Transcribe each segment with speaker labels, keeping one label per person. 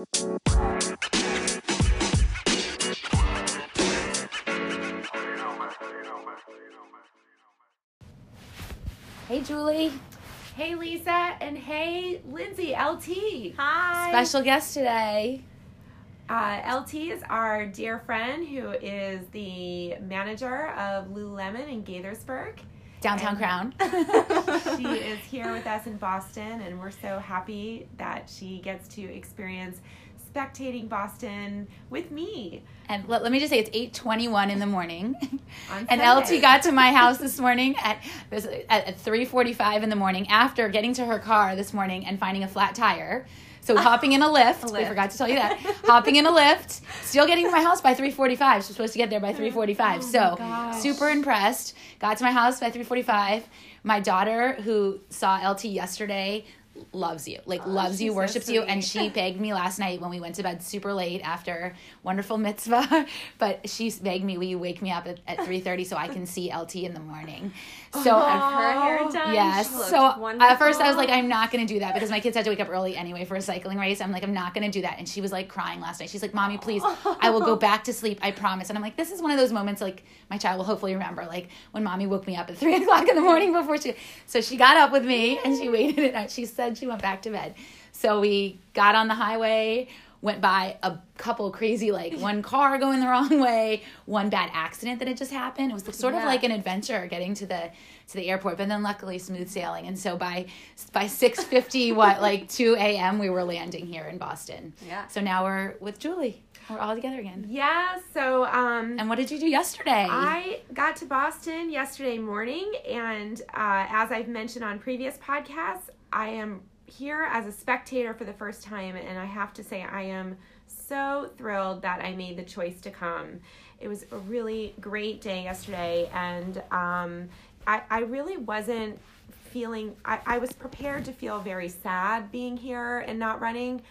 Speaker 1: Hey, Julie.
Speaker 2: Hey, Lisa, and hey, Lindsay, LT.
Speaker 3: Hi.
Speaker 1: Special guest today.
Speaker 2: Uh, LT is our dear friend who is the manager of Lululemon in Gaithersburg.
Speaker 1: Downtown Crown.
Speaker 2: she is here with us in Boston, and we're so happy that she gets to experience spectating Boston with me.
Speaker 1: And let, let me just say, it's eight twenty-one in the morning, and LT got to my house this morning at this at, at three forty-five in the morning after getting to her car this morning and finding a flat tire. So ah, hopping in a Lyft, we
Speaker 2: lift.
Speaker 1: forgot to tell you that. hopping in a Lyft, still getting to my house by three forty-five. She's supposed to get there by three forty-five.
Speaker 2: Oh
Speaker 1: so
Speaker 2: gosh.
Speaker 1: super impressed. Got to my house by three forty-five. My daughter, who saw LT yesterday, loves you. Like oh, loves
Speaker 2: she's
Speaker 1: you,
Speaker 2: so
Speaker 1: worships you, and she begged me last night when we went to bed super late after wonderful mitzvah. But she begged me, "Will you wake me up at, at three thirty so I can see LT in the morning?" So.
Speaker 3: Oh, her hair done.
Speaker 1: Yes.
Speaker 3: She looked
Speaker 1: So at first I was like, I'm not going to do that because my kids had to wake up early anyway for a cycling race. I'm like, I'm not going to do that. And she was like crying last night. She's like, Mommy, please, I will go back to sleep. I promise. And I'm like, this is one of those moments like my child will hopefully remember, like when mommy woke me up at three o'clock in the morning before she. So she got up with me and she waited and. She said she went back to bed. So we got on the highway. Went by a couple crazy, like one car going the wrong way, one bad accident that had just happened. It was sort of like an adventure getting to the to the airport, but then luckily smooth sailing. And so by by six fifty, what like two a.m. we were landing here in Boston.
Speaker 3: Yeah.
Speaker 1: So now we're with Julie. We're all together again.
Speaker 2: Yeah, so um,
Speaker 1: And what did you do yesterday?
Speaker 2: I got to Boston yesterday morning, and uh, as I've mentioned on previous podcasts, I am here as a spectator for the first time, and I have to say, I am so thrilled that I made the choice to come. It was a really great day yesterday, and um, I, I really wasn't feeling, I, I was prepared to feel very sad being here and not running.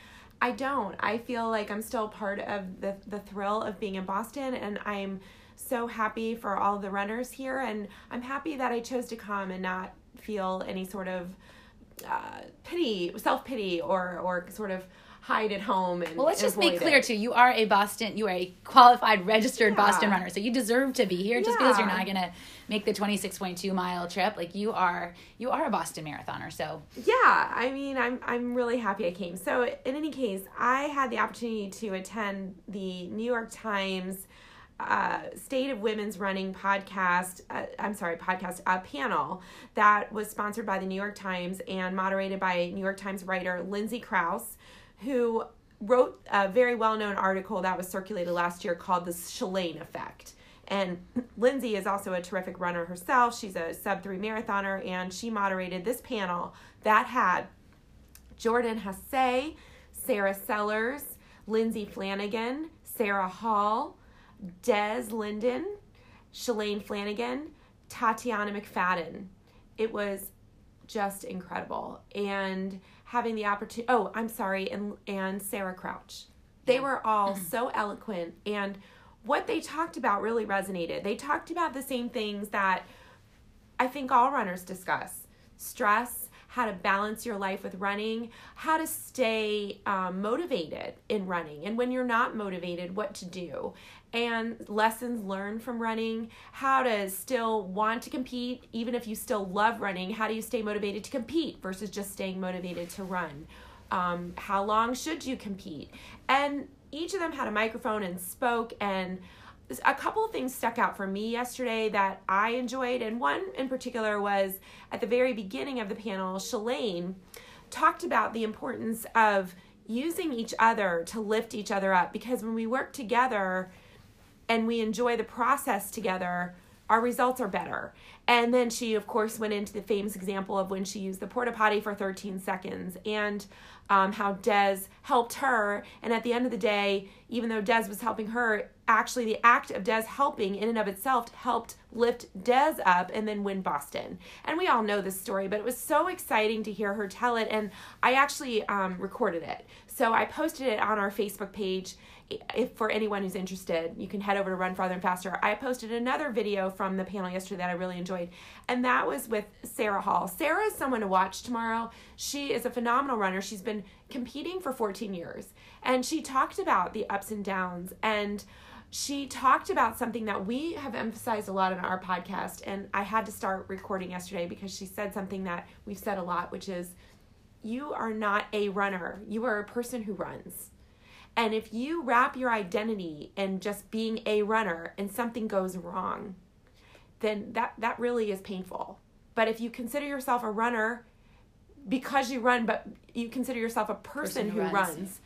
Speaker 2: I don't. I feel like I'm still part of the, the thrill of being in Boston, and I'm so happy for all the runners here, and I'm happy that I chose to come and not feel any sort of uh, pity, self pity, or or sort of hide at home. And
Speaker 1: well, let's just make clear
Speaker 2: it.
Speaker 1: too. You are a Boston. You are a qualified, registered
Speaker 2: Yeah.
Speaker 1: Boston runner, so you deserve to be here. Just because you're not gonna make the 26.2 mile trip, like you are, you are a Boston marathoner. So
Speaker 2: Yeah, I mean, I'm I'm really happy I came. So in any case, I had the opportunity to attend the New York Times uh, State of Women's Running podcast. Uh, I'm sorry, podcast uh, panel that was sponsored by the New York Times and moderated by New York Times writer Lindsay Crouse, who wrote a very well-known article that was circulated last year called "The Shalane Effect." And Lindsay is also a terrific runner herself. She's a sub three marathoner, and she moderated this panel that had Jordan Hasay, Sarah Sellers, Lindsay Flanagan, Sarah Hall, Des Linden, Shalane Flanagan, Tatiana McFadden. It was just incredible. And having the opportunity, oh, I'm sorry, and, and Sarah Crouch. They were all so eloquent. And what they talked about really resonated. They talked about the same things that I think all runners discuss stress, how to balance your life with running, how to stay um, motivated in running, and when you're not motivated, what to do, and lessons learned from running, how to still want to compete, even if you still love running, how do you stay motivated to compete versus just staying motivated to run? Um, how long should you compete? And each of them had a microphone and spoke and a couple of things stuck out for me yesterday that I enjoyed, and one in particular was at the very beginning of the panel, Shalane talked about the importance of using each other to lift each other up because when we work together and we enjoy the process together, our results are better. And then she, of course, went into the famous example of when she used the porta potty for 13 seconds and um, how Des helped her. And at the end of the day, even though Des was helping her, actually the act of Des helping in and of itself helped lift Des up and then win Boston. And we all know this story, but it was so exciting to hear her tell it. And I actually um, recorded it. So I posted it on our Facebook page if for anyone who's interested, you can head over to Run Farther and Faster. I posted another video from the panel yesterday that I really enjoyed. And that was with Sarah Hall. Sarah is someone to watch tomorrow. She is a phenomenal runner. She's been competing for 14 years. And she talked about the ups and downs. And she talked about something that we have emphasized a lot in our podcast. And I had to start recording yesterday because she said something that we've said a lot, which is you are not a runner, you are a person who runs. And if you wrap your identity in just being a runner and something goes wrong, then that, that really is painful. But if you consider yourself a runner because you run, but you consider yourself a person, person who, runs, runs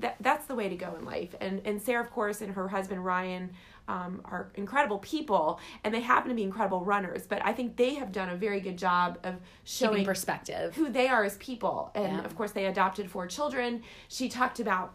Speaker 2: that that's the way to go in life. And and Sarah, of course, and her husband Ryan um, are incredible people, and they happen to be incredible runners. But I think they have done a very good job of showing
Speaker 1: Keeping perspective
Speaker 2: who they are as people. And yeah. of course, they adopted four children. She talked about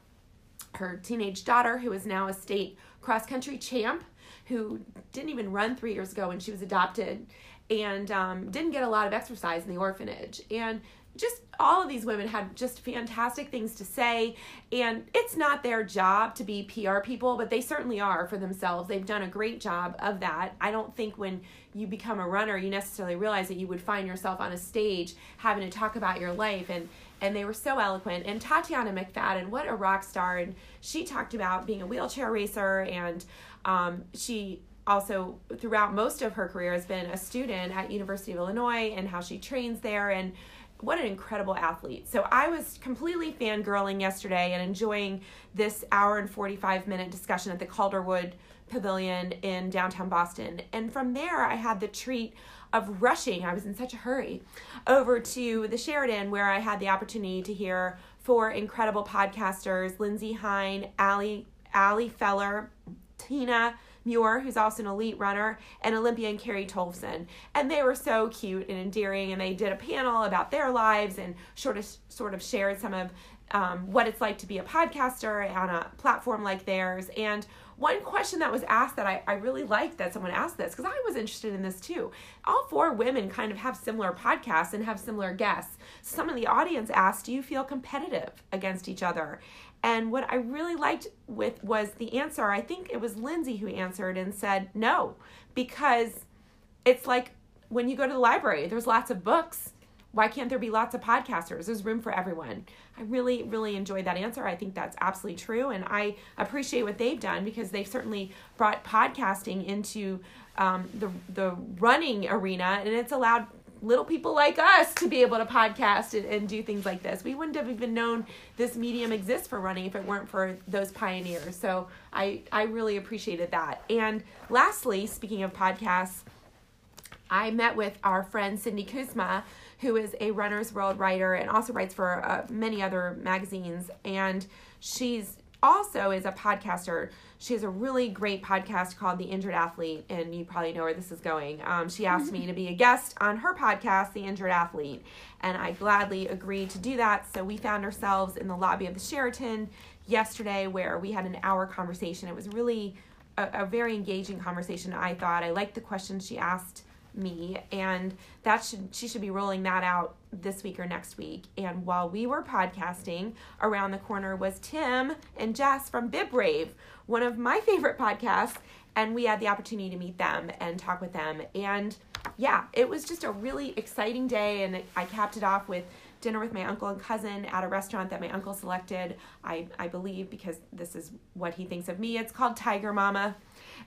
Speaker 2: her teenage daughter, who is now a state cross country champ, who didn't even run three years ago when she was adopted, and um, didn't get a lot of exercise in the orphanage. And just all of these women had just fantastic things to say. And it's not their job to be PR people but they certainly are for themselves. They've done a great job of that. I don't think when you become a runner you necessarily realize that you would find yourself on a stage having to talk about your life. And and they were so eloquent. And Tatiana McFadden what a rock star. And she talked about being a wheelchair racer. And um, she also throughout most of her career has been a student at University of Illinois and how she trains there. And what an incredible athlete. So I was completely fangirling yesterday and enjoying this hour and 45 minute discussion at the Calderwood Pavilion in downtown Boston. And from there, I had the treat of rushing, I was in such a hurry, over to the Sheraton where I had the opportunity to hear four incredible podcasters Lindsay Hein, Ali, Ali Feller, Tina Muir, who's also an elite runner, and Olympian Carrie Tollefson. And they were so cute and endearing, and they did a panel about their lives and sort of sort of shared some of um, what it's like to be a podcaster on a platform like theirs. And one question that was asked that I, I really liked that someone asked this because I was interested in this too. All four women kind of have similar podcasts and have similar guests. Some of the audience asked, Do you feel competitive against each other? And what I really liked with was the answer. I think it was Lindsay who answered and said no, because it's like when you go to the library, there's lots of books. Why can't there be lots of podcasters? There's room for everyone. I really, really enjoyed that answer. I think that's absolutely true. And I appreciate what they've done because they've certainly brought podcasting into um, the, the running arena and it's allowed little people like us to be able to podcast and, and, do things like this. We wouldn't have even known this medium exists for running if it weren't for those pioneers. So I, I really appreciated that. And lastly, speaking of podcasts, I met with our friend Cindy Kuzma, who is a Runner's World writer and also writes for uh, many other magazines. And she's also is a podcaster. She has a really great podcast called The Injured Athlete, and you probably know where this is going. Um, she asked me to be a guest on her podcast, The Injured Athlete, and I gladly agreed to do that. So we found ourselves in the lobby of the Sheraton yesterday where we had an hour conversation. It was really a, a very engaging conversation, I thought. I liked the questions she asked me and that should she should be rolling that out this week or next week. And while we were podcasting around the corner was tim and jess from BibRave one of my favorite podcasts and we had the opportunity to meet them and talk with them. And yeah it was just a really exciting day and i capped it off with dinner with my uncle and cousin at a restaurant that my uncle selected i, I believe because this is what he thinks of me. It's called tiger mama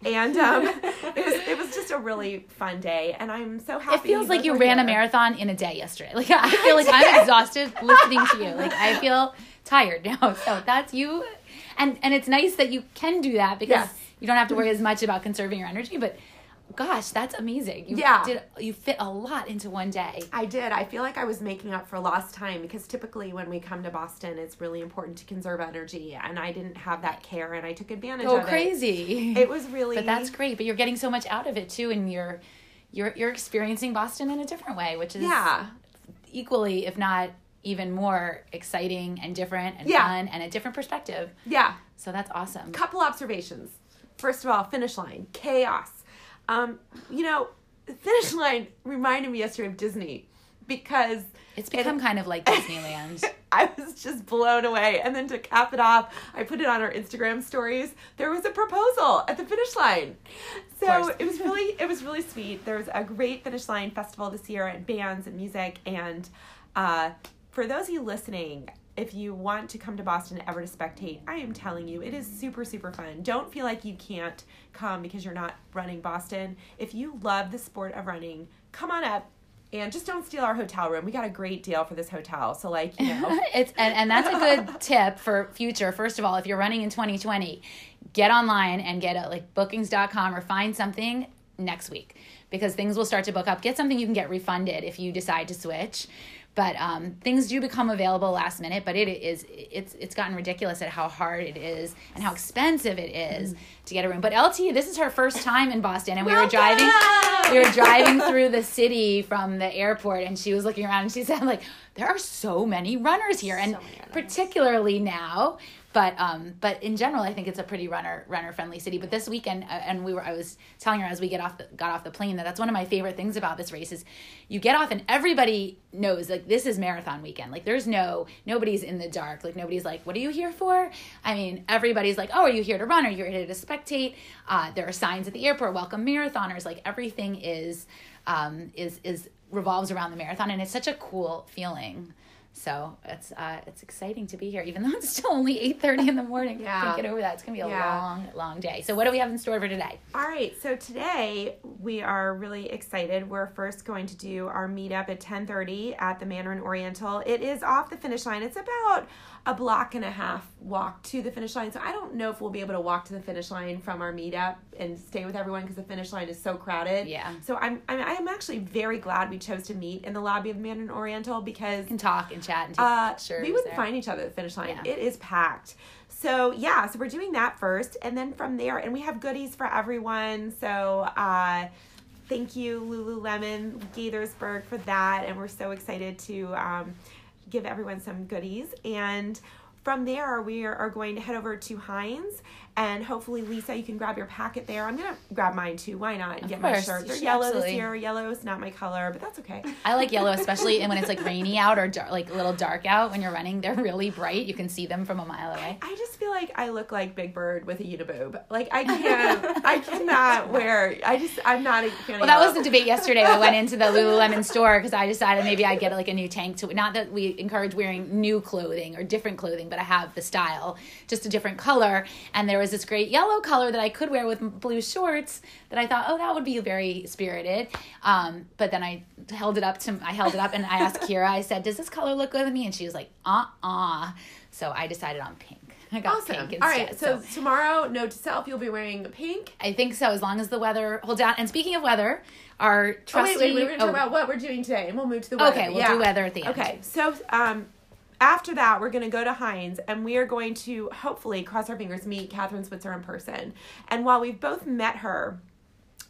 Speaker 2: and um, it was it was just a really fun day, and I'm so happy.
Speaker 1: It feels like you ran here. a marathon in a day yesterday. Like I feel like I'm exhausted listening to you. Like I feel tired now. So that's you, and and it's nice that you can do that because yes. you don't have to worry as much about conserving your energy, but gosh, that's amazing. You yeah. did you fit a lot into one day.
Speaker 2: I did. I feel like I was making up for lost time because typically when we come to Boston, it's really important to conserve energy and I didn't have that care and I took advantage oh, of it.
Speaker 1: oh,
Speaker 2: of
Speaker 1: crazy.
Speaker 2: it. It was really
Speaker 1: But that's great, but you're getting so much out of it too and you're you're you're experiencing Boston in a different way, which is
Speaker 2: Yeah.
Speaker 1: equally if not even more exciting and different and yeah. fun and a different perspective.
Speaker 2: Yeah.
Speaker 1: So that's awesome.
Speaker 2: Couple observations. First of all, finish line, chaos um, you know, Finish Line reminded me yesterday of Disney because
Speaker 1: it's become it, kind of like Disneyland.
Speaker 2: I was just blown away. And then to cap it off, I put it on our Instagram stories. There was a proposal at the finish line. So it was really it was really sweet. There was a great finish line festival this year and bands and music and uh, for those of you listening, if you want to come to Boston ever to spectate, I am telling you, it is super, super fun. Don't feel like you can't come because you're not running Boston. If you love the sport of running, come on up and just don't steal our hotel room. We got a great deal for this hotel. So like, you know.
Speaker 1: it's and, and that's a good tip for future. First of all, if you're running in 2020, get online and get a like bookings.com or find something next week because things will start to book up. Get something you can get refunded if you decide to switch but um, things do become available last minute but it is it's it's gotten ridiculous at how hard it is and how expensive it is mm. to get a room but lt this is her first time in boston and we Welcome! were driving we were driving through the city from the airport and she was looking around and she said like there are so many runners here and so particularly now but um, but in general, I think it's a pretty runner runner friendly city. But this weekend, uh, and we were I was telling her as we get off the, got off the plane that that's one of my favorite things about this race is you get off and everybody knows like this is marathon weekend. Like there's no nobody's in the dark. Like nobody's like, what are you here for? I mean, everybody's like, oh, are you here to run? Are you here to spectate? Uh, there are signs at the airport, welcome marathoners. Like everything is um, is is revolves around the marathon, and it's such a cool feeling. So it's uh, it's exciting to be here, even though it's still only eight thirty in the morning. yeah, can't get over that. It's gonna be a yeah. long, long day. So what do we have in store for today?
Speaker 2: All right, so today we are really excited. We're first going to do our meetup at ten thirty at the Mandarin Oriental. It is off the finish line. It's about a block and a half walk to the finish line. So I don't know if we'll be able to walk to the finish line from our meetup and stay with everyone because the finish line is so crowded.
Speaker 1: Yeah.
Speaker 2: So I'm, I'm I'm actually very glad we chose to meet in the lobby of Mandarin Oriental because
Speaker 1: we can talk and chat and take
Speaker 2: uh, pictures. We wouldn't there. find each other at the finish line. Yeah. It is packed. So yeah, so we're doing that first, and then from there, and we have goodies for everyone. So. uh thank you lululemon gaithersburg for that and we're so excited to um, give everyone some goodies. And from there, we are going to head over to Hynes and hopefully, Lisa, you can grab your packet there. I'm gonna grab mine too. Why not? And get course. my shirt. They're yellow Absolutely. this year. Yellow is not my color, but that's okay.
Speaker 1: I like yellow, especially and when it's like rainy out or dar- like a little dark out. When you're running, they're really bright. You can see them from a mile away.
Speaker 2: I just feel like I look like Big Bird with a uniboob. Like I can't. I cannot wear. I just. I'm not a fan.
Speaker 1: Well, that was the debate yesterday. I went into the Lululemon store because I decided maybe I'd get like a new tank to. Not that we encourage wearing new clothing or different clothing, but I have the style, just a different color. And there was this great yellow color that I could wear with blue shorts that I thought, oh, that would be very spirited. Um, but then I held it up to, I held it up and I asked Kira, I said, does this color look good with me? And she was like, uh uh. So I decided on pink. I got awesome. pink instead.
Speaker 2: All right, so, so, tomorrow, note to self, you'll be wearing pink.
Speaker 1: I think so, as long as the weather holds out. And speaking of weather, our trusty.
Speaker 2: Oh, wait, wait, we're going to talk oh. about what we're doing today, and we'll move to the weather.
Speaker 1: Okay, we'll yeah. do weather at the
Speaker 2: end. Okay, so um, after that, we're going to go to Hynes and we are going to hopefully, cross our fingers, meet Kathrine Switzer in person. And while we've both met her,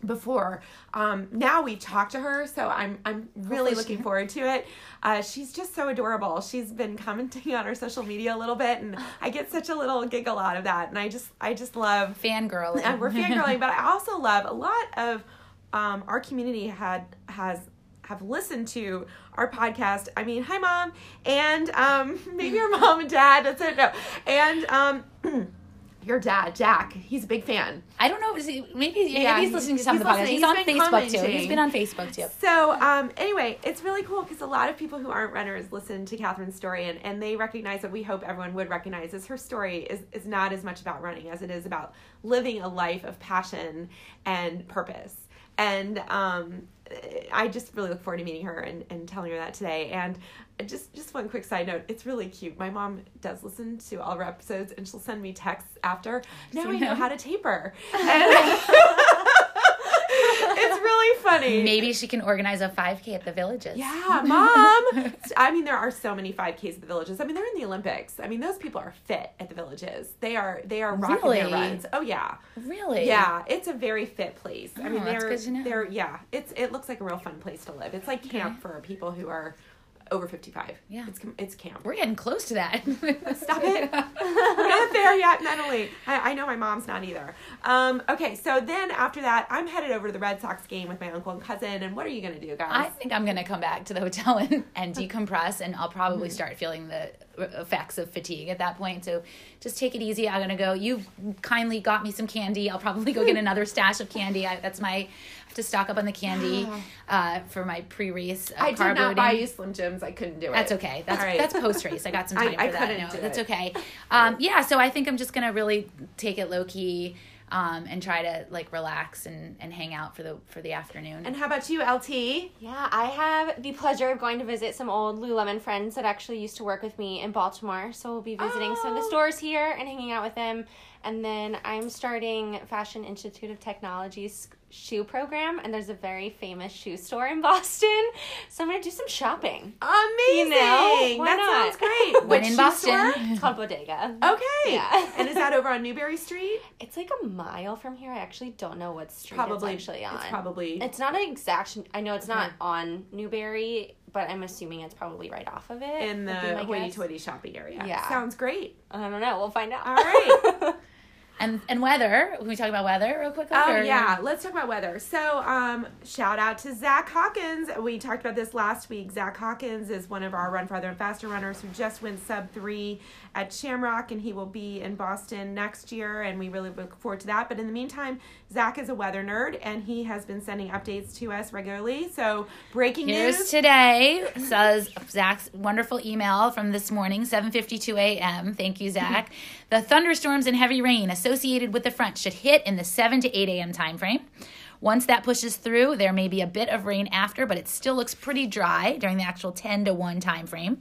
Speaker 2: before. Um, now we talk to her, so I'm I'm really Hopefully looking forward to it. Uh, she's just so adorable. She's been commenting on our social media a little bit, and I get such a little giggle out of that. And I just I just love
Speaker 1: fangirling.
Speaker 2: And we're fangirling, but I also love a lot of um, our community had has have listened to our podcast. I mean, hi mom, and um, maybe your mom and dad. That's it. No, and um. your dad, Jack, he's a big fan.
Speaker 1: I don't know. He, maybe yeah, he's listening to some of the podcasts. He's, he's on Facebook commenting. too. He's been on Facebook too.
Speaker 2: So um, anyway, it's really cool because a lot of people who aren't runners listen to Kathrine's story and, and they recognize what we hope everyone would recognize is her story is, is not as much about running as it is about living a life of passion and purpose. And um, I just really look forward to meeting her and, and telling her that today. And just just one quick side note, it's really cute. My mom does listen to all of our episodes, and she'll send me texts after. Now I know how to taper. it's really funny.
Speaker 1: Maybe she can organize a 5K at the villages.
Speaker 2: Yeah, mom. I mean, there are so many 5Ks at the villages. I mean, they're in the Olympics. I mean, those people are fit at the villages. They are they are rocking really? their runs. Oh yeah.
Speaker 1: Really?
Speaker 2: Yeah, it's a very fit place. Oh, I mean, they're they're yeah. It's it looks like a real fun place to live. It's like camp okay. for people who are over 55.
Speaker 1: Yeah.
Speaker 2: It's it's camp.
Speaker 1: We're getting close to that.
Speaker 2: Stop it. We're not there yet mentally. I, I know my mom's not either. Um, okay, so then after that, I'm headed over to the Red Sox game with my uncle and cousin. And what are you going to do, guys?
Speaker 1: I think I'm going to come back to the hotel and, and decompress, and I'll probably mm-hmm. start feeling the effects of fatigue at that point. So just take it easy. I'm gonna go. You kindly got me some candy. I'll probably go get another stash of candy. I, that's my I have to stock up on the candy uh, for my pre-race. Uh,
Speaker 2: I did not buy you Slim Jims. I couldn't do it.
Speaker 1: That's okay. That's
Speaker 2: right.
Speaker 1: that's post race. I got some
Speaker 2: I-
Speaker 1: time
Speaker 2: I
Speaker 1: for that.
Speaker 2: couldn't
Speaker 1: No,
Speaker 2: do
Speaker 1: that's
Speaker 2: it.
Speaker 1: okay. Um, yeah, so I think I'm just gonna really take it low key um, and try to like relax and, and hang out for the for the afternoon.
Speaker 2: And how about you, LT?
Speaker 3: Yeah, I have the pleasure of going to visit some old Lululemon friends that actually used to work with me in Baltimore. So we'll be visiting some of the
Speaker 2: Oh.
Speaker 3: stores here and hanging out with them. And then I'm starting Fashion Institute of Technology's shoe program, and there's a very famous shoe store in Boston. So I'm gonna do some shopping.
Speaker 2: Amazing.
Speaker 3: know, why
Speaker 2: that
Speaker 3: not?
Speaker 2: sounds great.
Speaker 1: When
Speaker 2: Which
Speaker 1: in Boston.
Speaker 2: store?
Speaker 3: It's called Bodega.
Speaker 2: Okay.
Speaker 3: Yeah.
Speaker 2: and is that over on Newbury Street?
Speaker 3: It's like a mile from here. I actually don't know what street
Speaker 2: Probably.
Speaker 3: it's actually on.
Speaker 2: It's probably.
Speaker 3: It's not an exact. I know it's not
Speaker 2: Okay.
Speaker 3: on Newbury, but I'm assuming it's probably right off of it.
Speaker 2: in the
Speaker 3: would be my
Speaker 2: hoity
Speaker 3: guess.
Speaker 2: toity shopping area.
Speaker 3: Yeah.
Speaker 2: Sounds great.
Speaker 3: I don't know. We'll find out.
Speaker 2: All right.
Speaker 1: And and weather. Can we talk about weather real quick?
Speaker 2: Oh
Speaker 1: or-
Speaker 2: yeah, let's talk about weather. So, um, shout out to Zach Hawkins. We talked about this last week. Zach Hawkins is one of our Run Farther and Faster runners who just went sub three at Shamrock, and he will be in Boston next year, and we really look forward to that. But in the meantime, Zach is a weather nerd, and he has been sending updates to us regularly. So, breaking
Speaker 1: Here's
Speaker 2: news.
Speaker 1: today says Zach's wonderful email from this morning, 7:52 a.m. Thank you, Zach. the thunderstorms and heavy rain associated with the front should hit in the 7 to 8 a.m. timeframe. Once that pushes through, there may be a bit of rain after, but it still looks pretty dry during the actual 10 to 1 timeframe.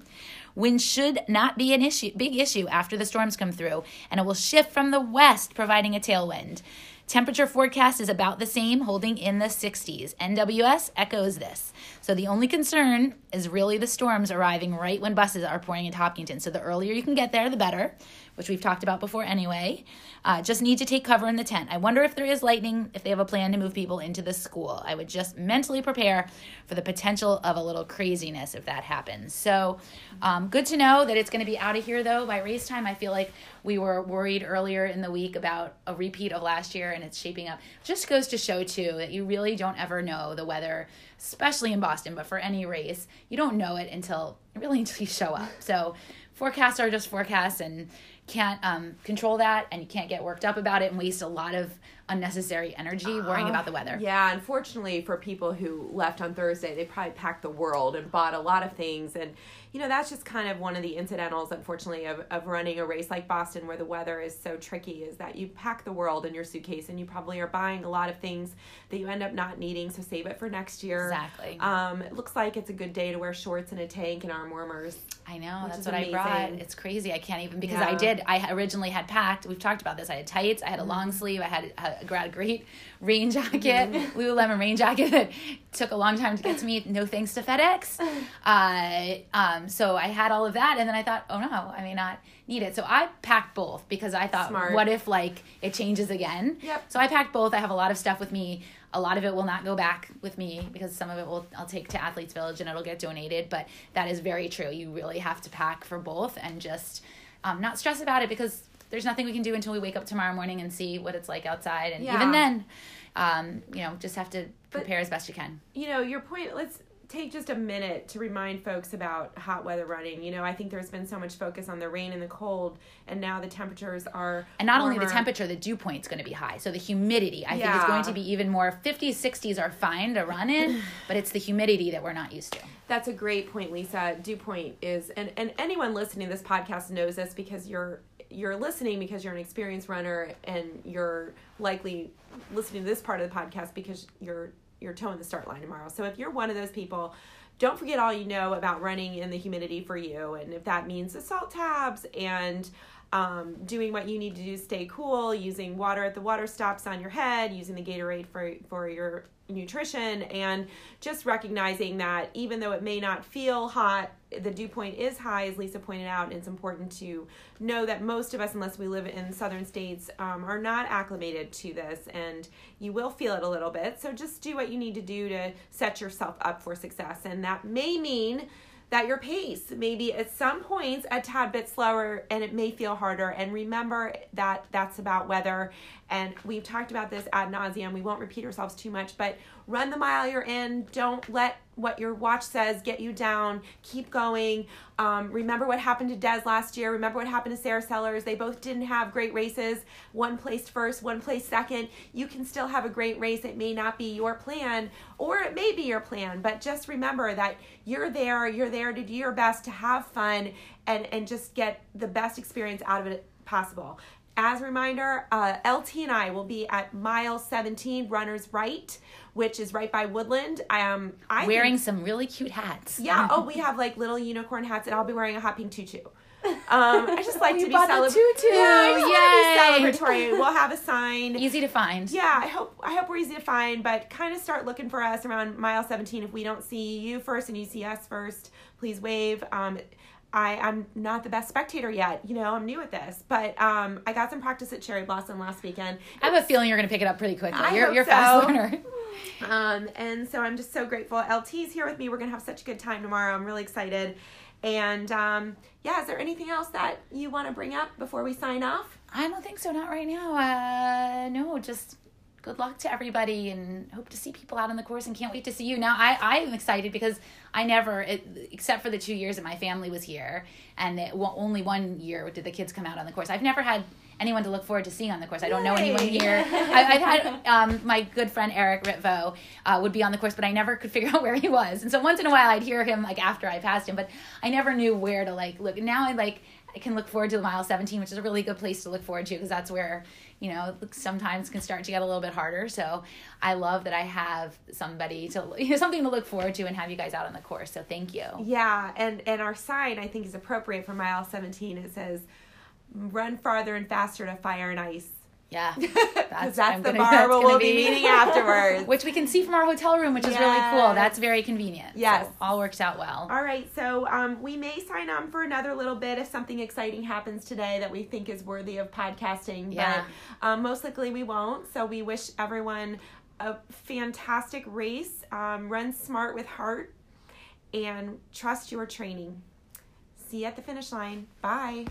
Speaker 1: Wind should not be an issue, big issue after the storms come through, and it will shift from the west, providing a tailwind. Temperature forecast is about the same, holding in the 60s. NWS echoes this. So the only concern is really the storms arriving right when buses are pouring into Hopkinton. So the earlier you can get there, the better, which we've talked about before anyway. Uh, just need to take cover in the tent. I wonder if there is lightning, if they have a plan to move people into the school. I would just mentally prepare for the potential of a little craziness if that happens. So um, good to know that it's going to be out of here though by race time. I feel like we were worried earlier in the week about a repeat of last year and it's shaping up. Just goes to show too that you really don't ever know the weather, especially in Boston, but for any race, you don't know it until really until you show up. So forecasts are just forecasts and can't um, control that and you can't get worked up about it and waste a lot of unnecessary energy worrying about the weather.
Speaker 2: Yeah, unfortunately for people who left on Thursday, they probably packed the world and bought a lot of things. And, you know, that's just kind of one of the incidentals, unfortunately, of, of running a race like Boston where the weather is so tricky is that you pack the world in your suitcase and you probably are buying a lot of things that you end up not needing. So save it for next year.
Speaker 1: Exactly.
Speaker 2: Um, it looks like it's a good day to wear shorts and a tank and arm warmers.
Speaker 1: I know that's what I brought. It's crazy. I can't even because
Speaker 2: Yeah.
Speaker 1: I did. I originally had packed. We've talked about this. I had tights. I had a long sleeve. I had a, a gra- great rain jacket, Lululemon rain jacket that took a long time to get to me. No thanks to FedEx. Uh, um, so I had all of that, and then I thought, oh no, I may not need it. So I packed both because I thought,
Speaker 2: Smart.
Speaker 1: what if like it changes again?
Speaker 2: Yep.
Speaker 1: So I packed both. I have a lot of stuff with me. A lot of it will not go back with me because some of it will I'll take to Athletes Village and it'll get donated. But that is very true. You really have to pack for both and just um, not stress about it because there's nothing we can do until we wake up tomorrow morning and see what it's like outside. And
Speaker 2: Yeah.
Speaker 1: even then, um, you know, just have to prepare as best you can.
Speaker 2: you know your point let's take just a minute to remind folks about hot weather running you know i think there's been so much focus on the rain and the cold and now the temperatures are
Speaker 1: And not only the temperature, the dew point's going to be high. So the humidity, I think, is going to be even more. 50s, 60s are fine to run in, but it's the humidity that we're not used to.
Speaker 2: that's a great point lisa dew point is and, and anyone listening to this podcast knows this because you're you're listening because you're an experienced runner and you're likely listening to this part of the podcast because you're you're towing the start line tomorrow. So if you're one of those people don't forget all you know about running in the humidity for you. And if that means the salt tabs and um, doing what you need to do stay cool using water at the water stops on your head using the gatorade for for your nutrition and just recognizing that even though it may not feel hot the dew point is high as lisa pointed out and it's important to know that most of us unless we live in southern states um, are not acclimated to this and you will feel it a little bit. So just do what you need to do to set yourself up for success and that may mean that your pace may be at some points a tad bit slower and it may feel harder. And remember that that's about weather and we've talked about this ad nauseum we won't repeat ourselves too much but run the mile you're in don't let what your watch says, get you down, keep going. Um, remember what happened to Des last year. Remember what happened to Sarah Sellers. They both didn't have great races. One placed first, one placed second. You can still have a great race. It may not be your plan, or it may be your plan, but just remember that you're there. You're there to do your best, to have fun, and, and just get the best experience out of it possible. As a reminder, uh, LT and I will be at mile 17, Runners Right, which is right by Woodland. Um, I
Speaker 1: Wearing
Speaker 2: think-
Speaker 1: some really cute hats.
Speaker 2: yeah. Oh, we have like little unicorn hats, and I'll be wearing a hot pink tutu. Um, I just like
Speaker 1: Oh,
Speaker 2: to be
Speaker 1: a.
Speaker 2: Yeah, I
Speaker 1: Yay.
Speaker 2: just want to be celebratory. We'll have a sign.
Speaker 1: Easy to find.
Speaker 2: Yeah, I hope I hope we're easy to find, but kind of start looking for us around mile 17. If we don't see you first and you see us first, please wave. Um, I, I'm not the best spectator yet. You know, I'm new at this, but um, I got some practice at Cherry Blossom last weekend.
Speaker 1: I have a feeling you're going to pick it up pretty quickly.
Speaker 2: I
Speaker 1: you're you're a fast learner.
Speaker 2: Um, and so I'm just so grateful. LT's here with me. We're gonna have such a good time tomorrow. I'm really excited. And um, yeah, is there anything else that you want to bring up before we sign off?
Speaker 1: I don't think so. Not right now. Uh, no, just good luck to everybody and hope to see people out on the course and can't wait to see you. Now, I, I am excited because I never, it, except for the two years that my family was here, and it, well, only one year did the kids come out on the course. I've never had anyone to look forward to seeing on the course. I don't know anyone here. I, I've had um, my good friend Eric Ritvo uh, would be on the course, but I never could figure out where he was. And so once in a while I'd hear him like after I passed him, but I never knew where to like look. Now I like I can look forward to the mile 17, which is a really good place to look forward to because that's where you know sometimes can start to get a little bit harder. So I love that I have somebody to you know, something to look forward to and have you guys out on the course. So thank you.
Speaker 2: Yeah, and and our sign I think is appropriate for mile 17. It says, "Run farther and faster to fire and ice."
Speaker 1: Yeah,
Speaker 2: that's,
Speaker 1: I'm
Speaker 2: the
Speaker 1: gonna-
Speaker 2: bar
Speaker 1: that's
Speaker 2: we'll be
Speaker 1: be-
Speaker 2: meeting afterwards.
Speaker 1: which we can see from our hotel room, which is really cool. That's very convenient.
Speaker 2: Yes.
Speaker 1: So all works out well.
Speaker 2: All right, so um, we may sign on for another little bit if something exciting happens today that we think is worthy of podcasting.
Speaker 1: Yeah.
Speaker 2: But um, most likely we won't. So we wish everyone a fantastic race. Um, run smart with heart and trust your training. See you at the finish line. Bye.